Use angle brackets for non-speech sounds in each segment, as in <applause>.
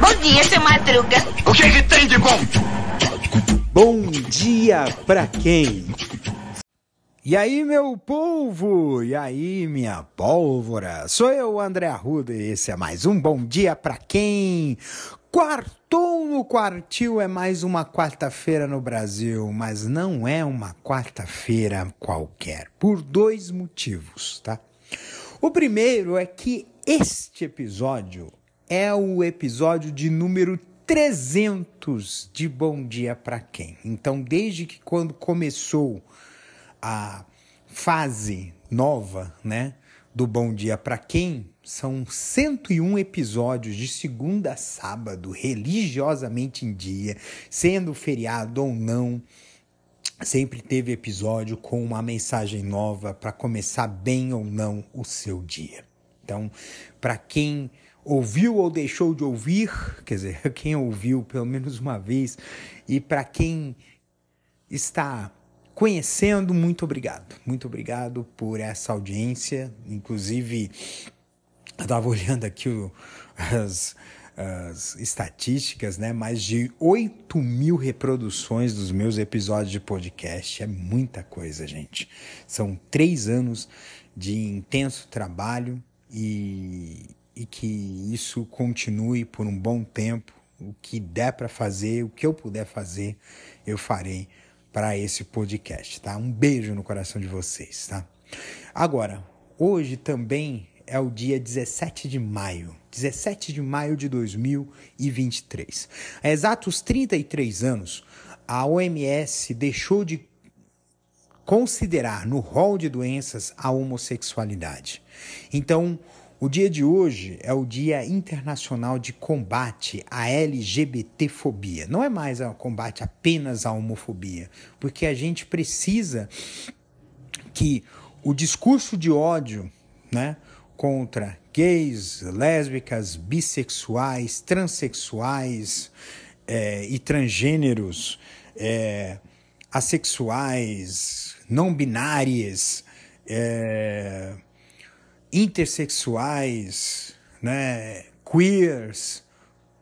Bom dia, seu Madruga. O que, que tem de bom? Bom dia pra quem? E aí, meu povo? E aí, minha pólvora? Sou eu, André Arruda, e esse é mais um Bom Dia Pra Quem? Quartou no quartil é mais uma quarta-feira no Brasil, mas não é uma quarta-feira qualquer, por dois motivos, tá? O primeiro é que este episódio é o episódio de número 300 de Bom Dia Pra Quem. Então, desde que quando começou a fase nova, né, do Bom Dia Pra Quem, são 101 episódios de segunda a sábado, religiosamente em dia, sendo feriado ou não. Sempre teve episódio com uma mensagem nova para começar bem ou não o seu dia. Então, para quem ouviu ou deixou de ouvir, <laughs> quer dizer, <laughs> quem ouviu pelo menos uma vez, e para quem está conhecendo, muito obrigado. Muito obrigado por essa audiência. Inclusive, eu estava <laughs> olhando aqui o, as, as estatísticas, né? Mais de 8 mil reproduções dos meus episódios de podcast. É muita coisa, gente. São três anos de intenso trabalho e, e que isso continue por um bom tempo. O que der para fazer, o que eu puder fazer, eu farei para esse podcast, tá? Um beijo no coração de vocês, tá? Agora, hoje também é o dia 17 de maio, 17 de maio de 2023. Há exatos 33 anos, a OMS deixou de considerar no rol de doenças a homossexualidade. Então, o dia de hoje é o Dia Internacional de Combate à LGBTfobia. Não é mais um combate apenas à homofobia, porque a gente precisa que o discurso de ódio, né, contra gays, lésbicas, bissexuais, transexuais é, e transgêneros, é, assexuais, não binárias, é, intersexuais, né, queers,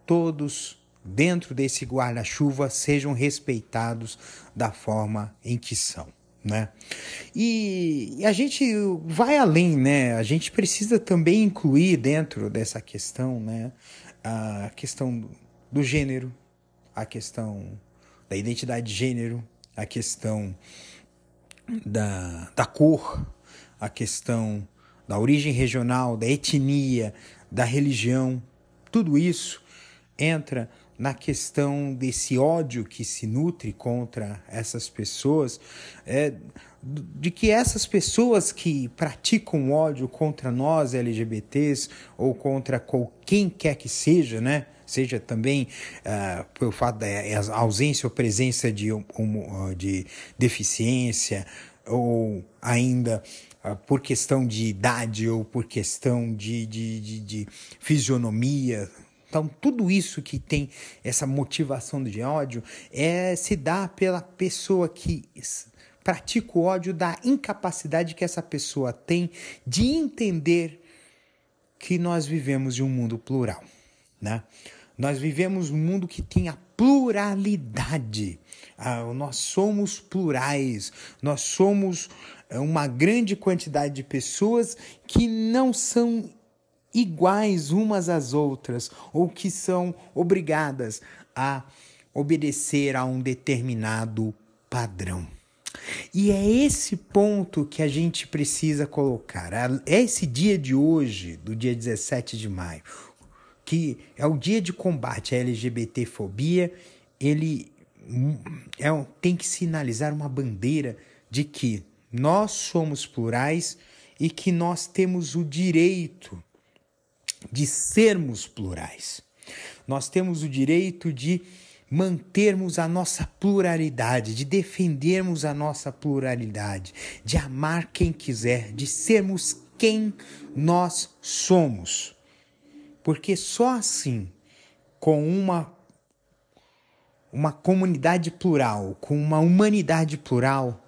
todos dentro desse guarda-chuva sejam respeitados da forma em que são né? E, a gente vai além, né? A gente precisa também incluir dentro dessa questão, né? A questão do, do gênero, a questão da identidade de gênero, a questão da, da cor, a questão da origem regional, da etnia, da religião, tudo isso entra na questão desse ódio que se nutre contra essas pessoas, é, de que essas pessoas que praticam ódio contra nós LGBTs ou contra quem quer que seja, né? seja também uh, pelo fato da ausência ou presença de, de deficiência ou ainda uh, por questão de idade ou por questão de, de, de, de fisionomia, então, tudo isso que tem essa motivação de ódio é se dá pela pessoa que pratica o ódio, da incapacidade que essa pessoa tem de entender que nós vivemos em um mundo plural, né? Nós vivemos um mundo que tem a pluralidade. Ah, nós somos plurais, nós somos eh, uma grande quantidade de pessoas que não são iguais umas às outras ou que são obrigadas a obedecer a um determinado padrão. E é esse ponto que a gente precisa colocar. É esse dia de hoje, do dia 17 de maio, que é o dia de combate à LGBTfobia, ele é, tem que sinalizar uma bandeira de que nós somos plurais e que nós temos o direito de sermos plurais. Nós temos o direito de mantermos a nossa pluralidade, de defendermos a nossa pluralidade, de amar quem quiser, de sermos quem nós somos. Porque só assim, com uma uma comunidade plural, com uma humanidade plural,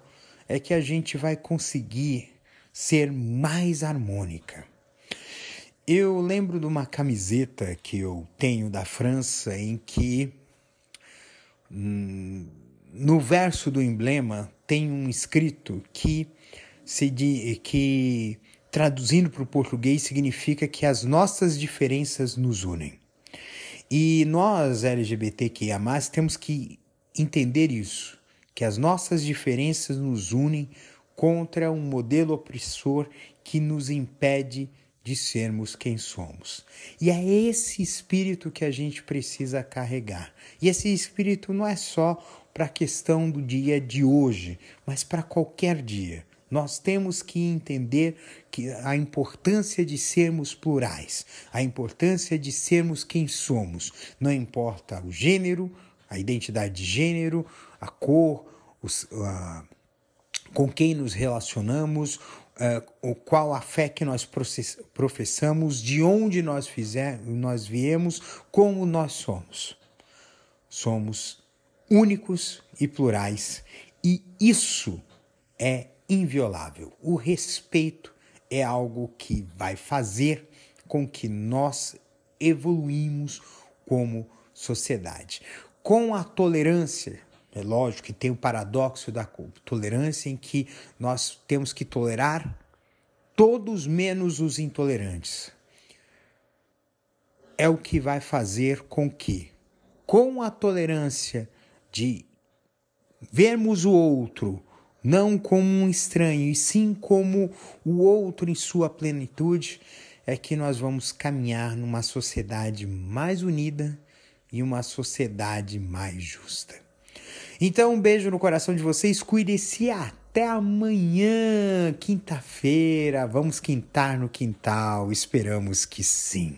é que a gente vai conseguir ser mais harmônica. Eu lembro de uma camiseta que eu tenho da França em que hum, no verso do emblema tem um escrito que se que traduzindo para o português significa que as nossas diferenças nos unem. E nós LGBTQIA+, temos que entender isso, que as nossas diferenças nos unem contra um modelo opressor que nos impede de sermos quem somos. E é esse espírito que a gente precisa carregar. E esse espírito não é só para a questão do dia de hoje, mas para qualquer dia. Nós temos que entender que a importância de sermos plurais, a importância de sermos quem somos. Não importa o gênero, a identidade de gênero, a cor, os, com quem nos relacionamos, uh, qual a fé que nós professamos, de onde nós, fizer, nós viemos, como nós somos. Somos únicos e plurais, e isso é inviolável. O respeito é algo que vai fazer com que nós evoluímos como sociedade. Com a tolerância, é lógico que tem o paradoxo da tolerância em que nós temos que tolerar todos menos os intolerantes. É o que vai fazer com que, com a tolerância de vermos o outro não como um estranho, e sim como o outro em sua plenitude, é que nós vamos caminhar numa sociedade mais unida e uma sociedade mais justa. Então, um beijo no coração de vocês, cuide-se até amanhã, quinta-feira. Vamos quintar no quintal, esperamos que sim.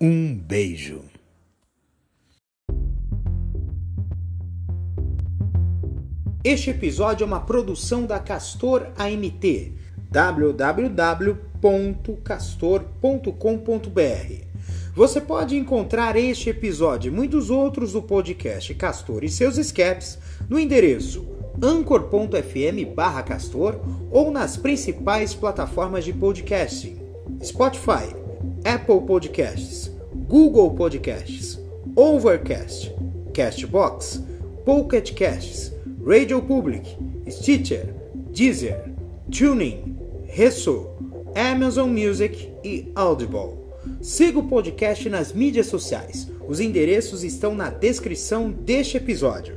Um beijo. Este episódio é uma produção da Castor AMT www.castor.com.br você pode encontrar este episódio e muitos outros do podcast Castor e seus escapes no endereço anchor.fm castor ou nas principais plataformas de podcasting Spotify, Apple Podcasts, Google Podcasts, Overcast, Castbox, Pocket Casts, Radio Public, Stitcher, Deezer, Tuning, Resso, Amazon Music e Audible. Siga o podcast nas mídias sociais. Os endereços estão na descrição deste episódio.